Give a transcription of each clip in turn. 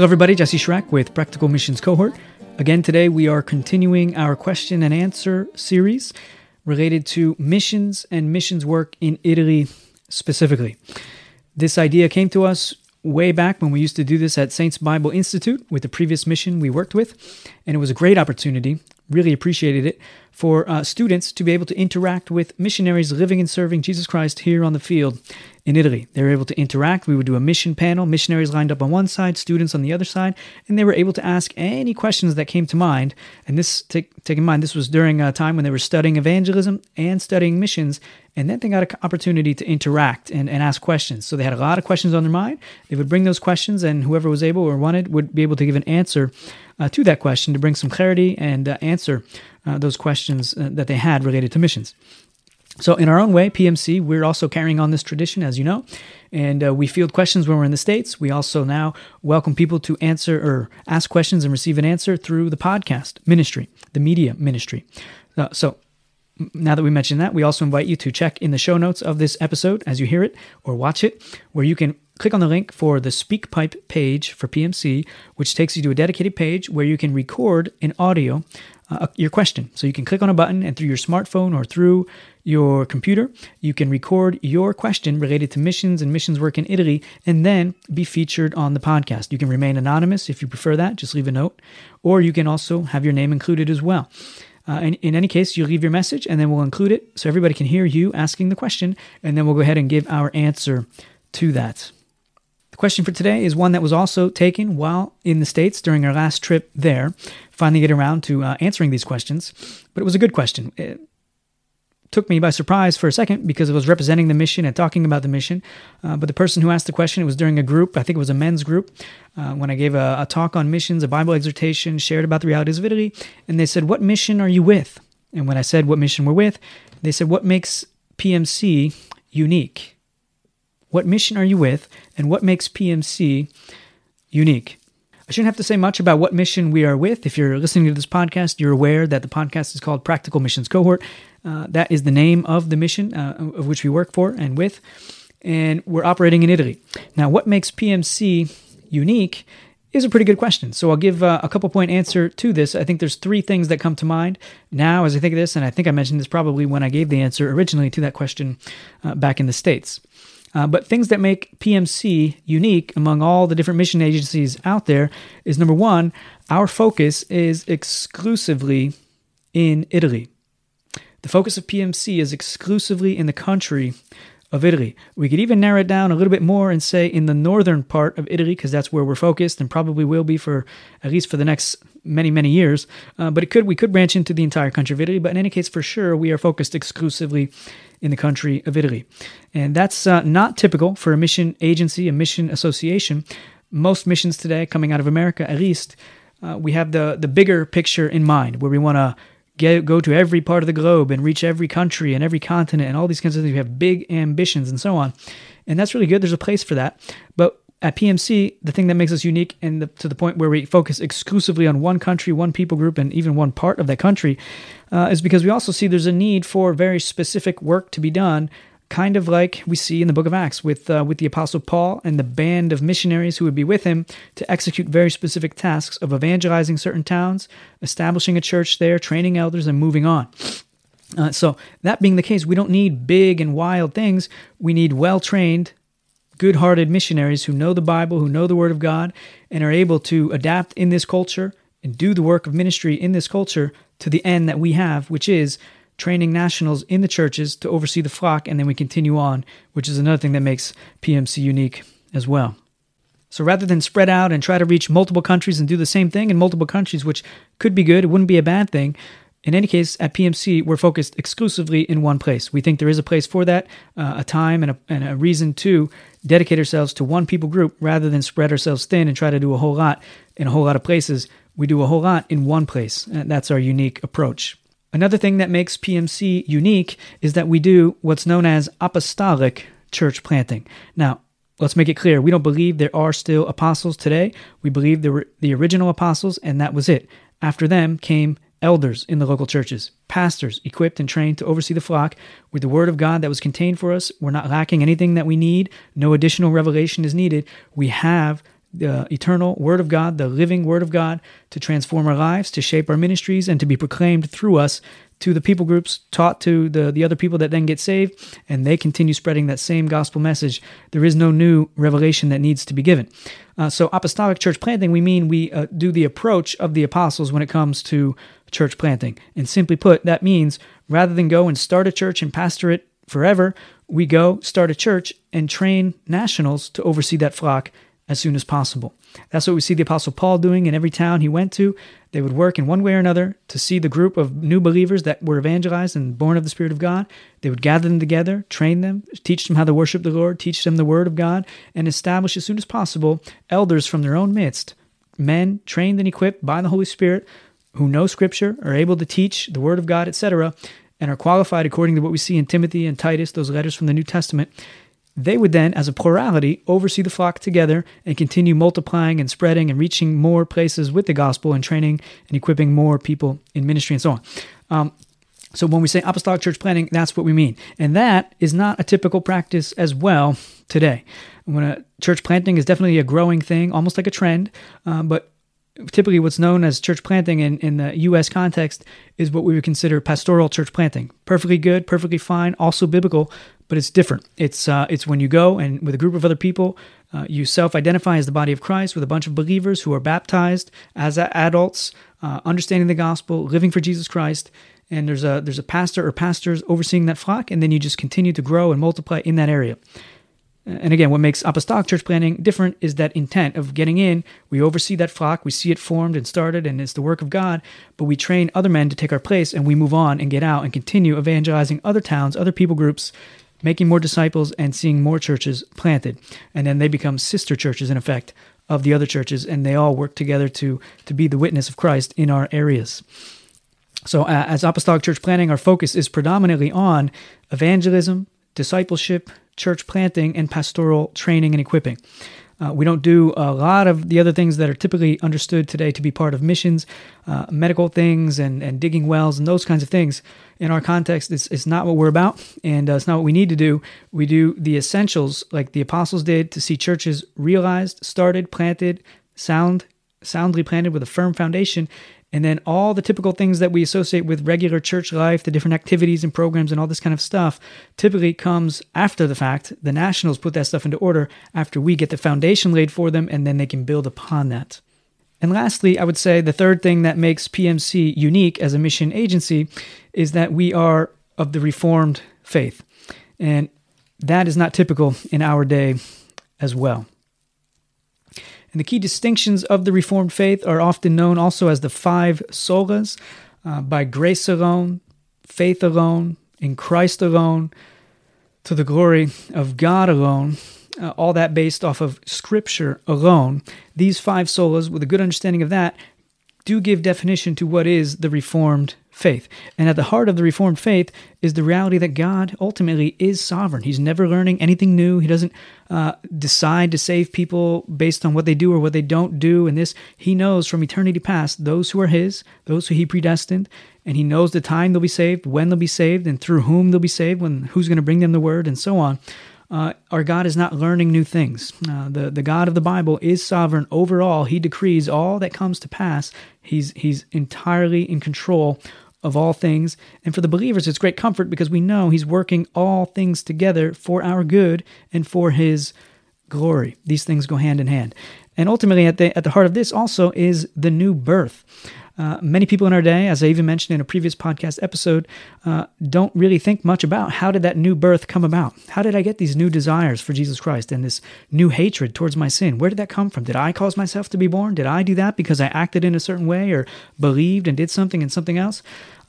Hello, everybody. Jesse Schreck with Practical Missions Cohort. Again, today we are continuing our question and answer series related to missions and missions work in Italy specifically. This idea came to us way back when we used to do this at Saints Bible Institute with the previous mission we worked with, and it was a great opportunity. Really appreciated it for uh, students to be able to interact with missionaries living and serving Jesus Christ here on the field in Italy. They were able to interact. We would do a mission panel, missionaries lined up on one side, students on the other side, and they were able to ask any questions that came to mind. And this, take, take in mind, this was during a time when they were studying evangelism and studying missions, and then they got an opportunity to interact and, and ask questions. So they had a lot of questions on their mind. They would bring those questions, and whoever was able or wanted would be able to give an answer uh, to that question to bring some clarity and uh, answer uh, those questions uh, that they had related to missions. So, in our own way, PMC, we're also carrying on this tradition, as you know, and uh, we field questions when we're in the States. We also now welcome people to answer or ask questions and receive an answer through the podcast ministry, the media ministry. Uh, so, now that we mentioned that, we also invite you to check in the show notes of this episode as you hear it or watch it, where you can click on the link for the SpeakPipe page for PMC, which takes you to a dedicated page where you can record in audio uh, your question. So you can click on a button and through your smartphone or through your computer, you can record your question related to missions and missions work in Italy and then be featured on the podcast. You can remain anonymous if you prefer that, just leave a note, or you can also have your name included as well. Uh, in, in any case, you leave your message and then we'll include it so everybody can hear you asking the question, and then we'll go ahead and give our answer to that The question for today is one that was also taken while in the States during our last trip there. Finally, get around to uh, answering these questions, but it was a good question. It took me by surprise for a second because it was representing the mission and talking about the mission. Uh, but the person who asked the question, it was during a group, I think it was a men's group, uh, when I gave a, a talk on missions, a Bible exhortation, shared about the realities of Italy, and they said, What mission are you with? And when I said what mission we're with, they said, What makes PMC unique? What mission are you with, and what makes PMC unique? I shouldn't have to say much about what mission we are with. If you're listening to this podcast, you're aware that the podcast is called Practical Missions Cohort. Uh, that is the name of the mission uh, of which we work for and with, and we're operating in Italy. Now, what makes PMC unique is a pretty good question. So I'll give uh, a couple point answer to this. I think there's three things that come to mind now as I think of this, and I think I mentioned this probably when I gave the answer originally to that question uh, back in the States. Uh, but things that make PMC unique among all the different mission agencies out there is number one, our focus is exclusively in Italy. The focus of PMC is exclusively in the country of Italy. We could even narrow it down a little bit more and say in the northern part of Italy, because that's where we're focused and probably will be for at least for the next many many years. Uh, but it could we could branch into the entire country of Italy. But in any case, for sure, we are focused exclusively in the country of Italy, and that's uh, not typical for a mission agency, a mission association. Most missions today, coming out of America at least, uh, we have the the bigger picture in mind, where we want to get, go to every part of the globe and reach every country and every continent and all these kinds of things. We have big ambitions and so on. And that's really good. There's a place for that. But at PMC, the thing that makes us unique and the, to the point where we focus exclusively on one country, one people group, and even one part of that country uh, is because we also see there's a need for very specific work to be done kind of like we see in the book of Acts with uh, with the apostle Paul and the band of missionaries who would be with him to execute very specific tasks of evangelizing certain towns, establishing a church there, training elders, and moving on. Uh, so that being the case, we don't need big and wild things. We need well trained, good hearted missionaries who know the Bible, who know the Word of God, and are able to adapt in this culture and do the work of ministry in this culture to the end that we have, which is training nationals in the churches to oversee the flock, and then we continue on, which is another thing that makes PMC unique as well. So rather than spread out and try to reach multiple countries and do the same thing in multiple countries, which could be good, it wouldn't be a bad thing. In any case, at PMC, we're focused exclusively in one place. We think there is a place for that, uh, a time and a, and a reason to dedicate ourselves to one people group rather than spread ourselves thin and try to do a whole lot in a whole lot of places. We do a whole lot in one place. And that's our unique approach. Another thing that makes PMC unique is that we do what's known as apostolic church planting. Now, let's make it clear we don't believe there are still apostles today. We believe there were the original apostles, and that was it. After them came elders in the local churches, pastors equipped and trained to oversee the flock with the word of God that was contained for us. We're not lacking anything that we need, no additional revelation is needed. We have the eternal Word of God, the living Word of God, to transform our lives, to shape our ministries, and to be proclaimed through us to the people groups, taught to the, the other people that then get saved, and they continue spreading that same gospel message. There is no new revelation that needs to be given. Uh, so, apostolic church planting, we mean we uh, do the approach of the apostles when it comes to church planting. And simply put, that means rather than go and start a church and pastor it forever, we go start a church and train nationals to oversee that flock as soon as possible. That's what we see the Apostle Paul doing in every town he went to. They would work in one way or another to see the group of new believers that were evangelized and born of the Spirit of God. They would gather them together, train them, teach them how to worship the Lord, teach them the Word of God, and establish as soon as possible elders from their own midst, men trained and equipped by the Holy Spirit who know Scripture, are able to teach the Word of God, etc., and are qualified according to what we see in Timothy and Titus, those letters from the New Testament they would then, as a plurality, oversee the flock together and continue multiplying and spreading and reaching more places with the gospel and training and equipping more people in ministry and so on. Um, so when we say apostolic church planting, that's what we mean. And that is not a typical practice as well today. When a church planting is definitely a growing thing, almost like a trend, uh, but typically what's known as church planting in, in the U.S. context is what we would consider pastoral church planting. Perfectly good, perfectly fine, also biblical, but it's different. It's uh, it's when you go and with a group of other people, uh, you self-identify as the body of Christ with a bunch of believers who are baptized as adults, uh, understanding the gospel, living for Jesus Christ. And there's a there's a pastor or pastors overseeing that flock, and then you just continue to grow and multiply in that area. And again, what makes apostolic church planting different is that intent of getting in. We oversee that flock, we see it formed and started, and it's the work of God, but we train other men to take our place, and we move on and get out and continue evangelizing other towns, other people groups, making more disciples, and seeing more churches planted. And then they become sister churches, in effect, of the other churches, and they all work together to, to be the witness of Christ in our areas. So, uh, as apostolic church planting, our focus is predominantly on evangelism, discipleship, church planting, and pastoral training and equipping. Uh, we don't do a lot of the other things that are typically understood today to be part of missions, uh, medical things, and, and digging wells, and those kinds of things. In our context, it's, it's not what we're about, and uh, it's not what we need to do. We do the essentials like the apostles did to see churches realized, started, planted, sound, soundly planted with a firm foundation, and then all the typical things that we associate with regular church life, the different activities and programs and all this kind of stuff, typically comes after the fact. The nationals put that stuff into order after we get the foundation laid for them, and then they can build upon that. And lastly, I would say the third thing that makes PMC unique as a mission agency is that we are of the Reformed faith. And that is not typical in our day as well. And the key distinctions of the Reformed faith are often known also as the five solas uh, by grace alone, faith alone, in Christ alone, to the glory of God alone, uh, all that based off of Scripture alone. These five solas, with a good understanding of that, do give definition to what is the Reformed faith. And at the heart of the Reformed faith is the reality that God ultimately is sovereign. He's never learning anything new. He doesn't uh, decide to save people based on what they do or what they don't do. And this, He knows from eternity past those who are His, those who He predestined, and He knows the time they'll be saved, when they'll be saved, and through whom they'll be saved, when who's going to bring them the word, and so on. Uh, our God is not learning new things. Uh, the the God of the Bible is sovereign over all. He decrees all that comes to pass. He's he's entirely in control of all things. And for the believers, it's great comfort because we know He's working all things together for our good and for His glory. These things go hand in hand. And ultimately, at the, at the heart of this also is the new birth. Uh, many people in our day, as I even mentioned in a previous podcast episode, uh, don't really think much about how did that new birth come about? How did I get these new desires for Jesus Christ and this new hatred towards my sin? Where did that come from? Did I cause myself to be born? Did I do that because I acted in a certain way or believed and did something and something else?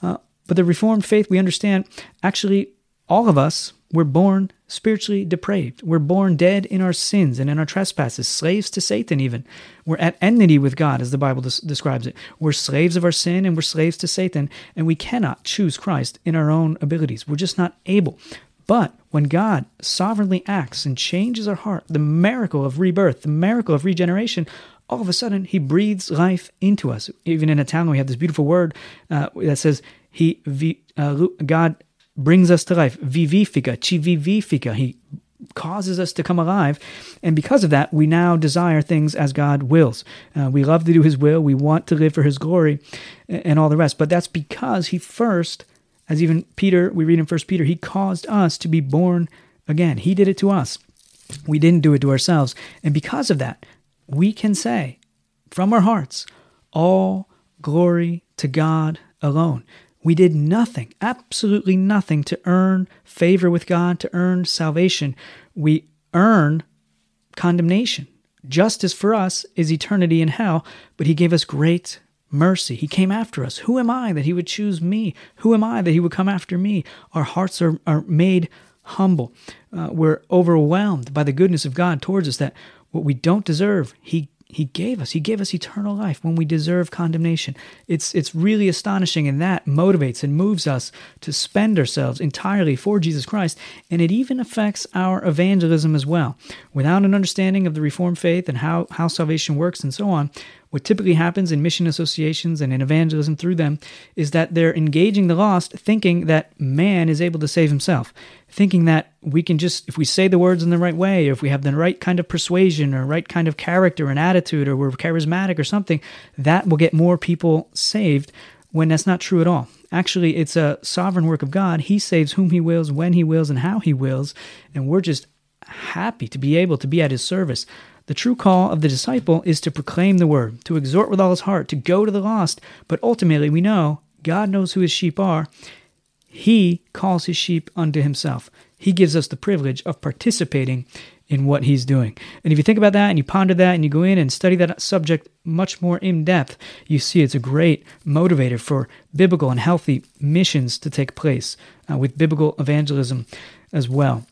Uh, but the Reformed faith, we understand, actually, all of us were born spiritually depraved. We're born dead in our sins and in our trespasses, slaves to Satan, even. We're at enmity with God, as the Bible des- describes it. We're slaves of our sin and we're slaves to Satan, and we cannot choose Christ in our own abilities. We're just not able. But when God sovereignly acts and changes our heart, the miracle of rebirth, the miracle of regeneration, all of a sudden he breathes life into us. Even in Italian, we have this beautiful word uh, that says, "He uh, God brings us to life. Vivifica, ci vivifica. He causes us to come alive. And because of that, we now desire things as God wills. Uh, we love to do His will. We want to live for His glory and all the rest. But that's because He first, as even Peter, we read in First Peter, He caused us to be born again. He did it to us. We didn't do it to ourselves. And because of that, we can say from our hearts, all glory to God alone. We did nothing, absolutely nothing to earn favor with God, to earn salvation. We earn condemnation. Justice for us is eternity in hell, but He gave us great mercy. He came after us. Who am I that He would choose me? Who am I that He would come after me? Our hearts are, are made humble. Uh, we're overwhelmed by the goodness of God towards us that what we don't deserve, He he gave us. He gave us eternal life when we deserve condemnation. It's it's really astonishing and that motivates and moves us to spend ourselves entirely for Jesus Christ and it even affects our evangelism as well. Without an understanding of the reformed faith and how how salvation works and so on, what typically happens in mission associations and in evangelism through them is that they're engaging the lost thinking that man is able to save himself, thinking that we can just, if we say the words in the right way, or if we have the right kind of persuasion or right kind of character and attitude, or we're charismatic or something, that will get more people saved when that's not true at all. Actually, it's a sovereign work of God. He saves whom He wills, when He wills, and how He wills. And we're just happy to be able to be at His service. The true call of the disciple is to proclaim the word, to exhort with all his heart, to go to the lost. But ultimately, we know God knows who his sheep are. He calls his sheep unto himself. He gives us the privilege of participating in what he's doing. And if you think about that and you ponder that and you go in and study that subject much more in depth, you see it's a great motivator for biblical and healthy missions to take place uh, with biblical evangelism as well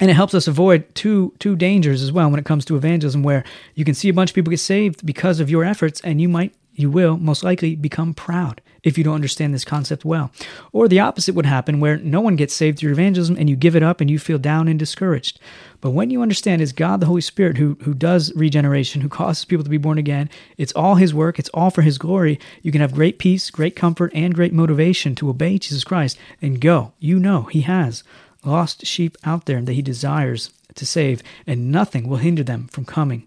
and it helps us avoid two two dangers as well when it comes to evangelism where you can see a bunch of people get saved because of your efforts and you might you will most likely become proud if you don't understand this concept well. Or the opposite would happen where no one gets saved through evangelism and you give it up and you feel down and discouraged. But when you understand it's god the holy spirit who who does regeneration who causes people to be born again it's all his work it's all for his glory you can have great peace great comfort and great motivation to obey jesus christ and go. You know he has lost sheep out there that he desires to save, and nothing will hinder them from coming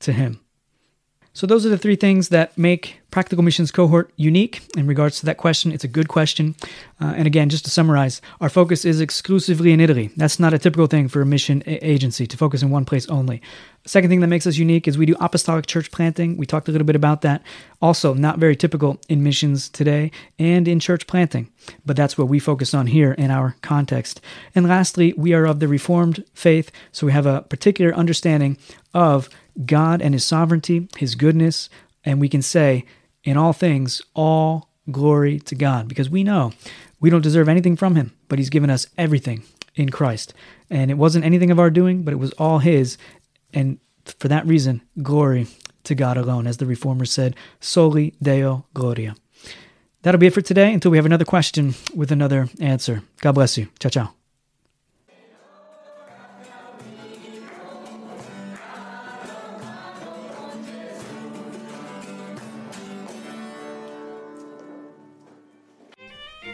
to him. So, those are the three things that make Practical Missions Cohort unique in regards to that question. It's a good question. Uh, and again, just to summarize, our focus is exclusively in Italy. That's not a typical thing for a mission a- agency to focus in one place only. second thing that makes us unique is we do apostolic church planting. We talked a little bit about that. Also, not very typical in missions today and in church planting, but that's what we focus on here in our context. And lastly, we are of the Reformed faith, so we have a particular understanding of God and His sovereignty, His goodness, and we can say, in all things, all glory to God, because we know we don't deserve anything from Him, but He's given us everything in Christ. And it wasn't anything of our doing, but it was all His. And for that reason, glory to God alone, as the Reformers said, soli Deo Gloria. That'll be it for today until we have another question with another answer. God bless you. Ciao, ciao.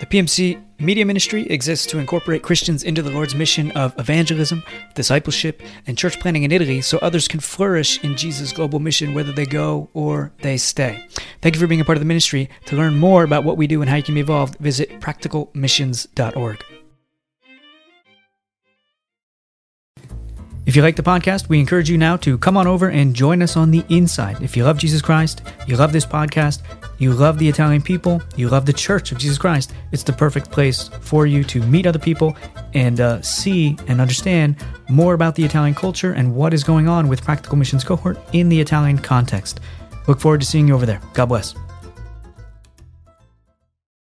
The PMC Media Ministry exists to incorporate Christians into the Lord's mission of evangelism, discipleship, and church planting in Italy so others can flourish in Jesus' global mission whether they go or they stay. Thank you for being a part of the ministry. To learn more about what we do and how you can be involved, visit practicalmissions.org. If you like the podcast, we encourage you now to come on over and join us on the inside. If you love Jesus Christ, you love this podcast, you love the Italian people, you love the Church of Jesus Christ, it's the perfect place for you to meet other people and uh, see and understand more about the Italian culture and what is going on with Practical Missions Cohort in the Italian context. Look forward to seeing you over there. God bless.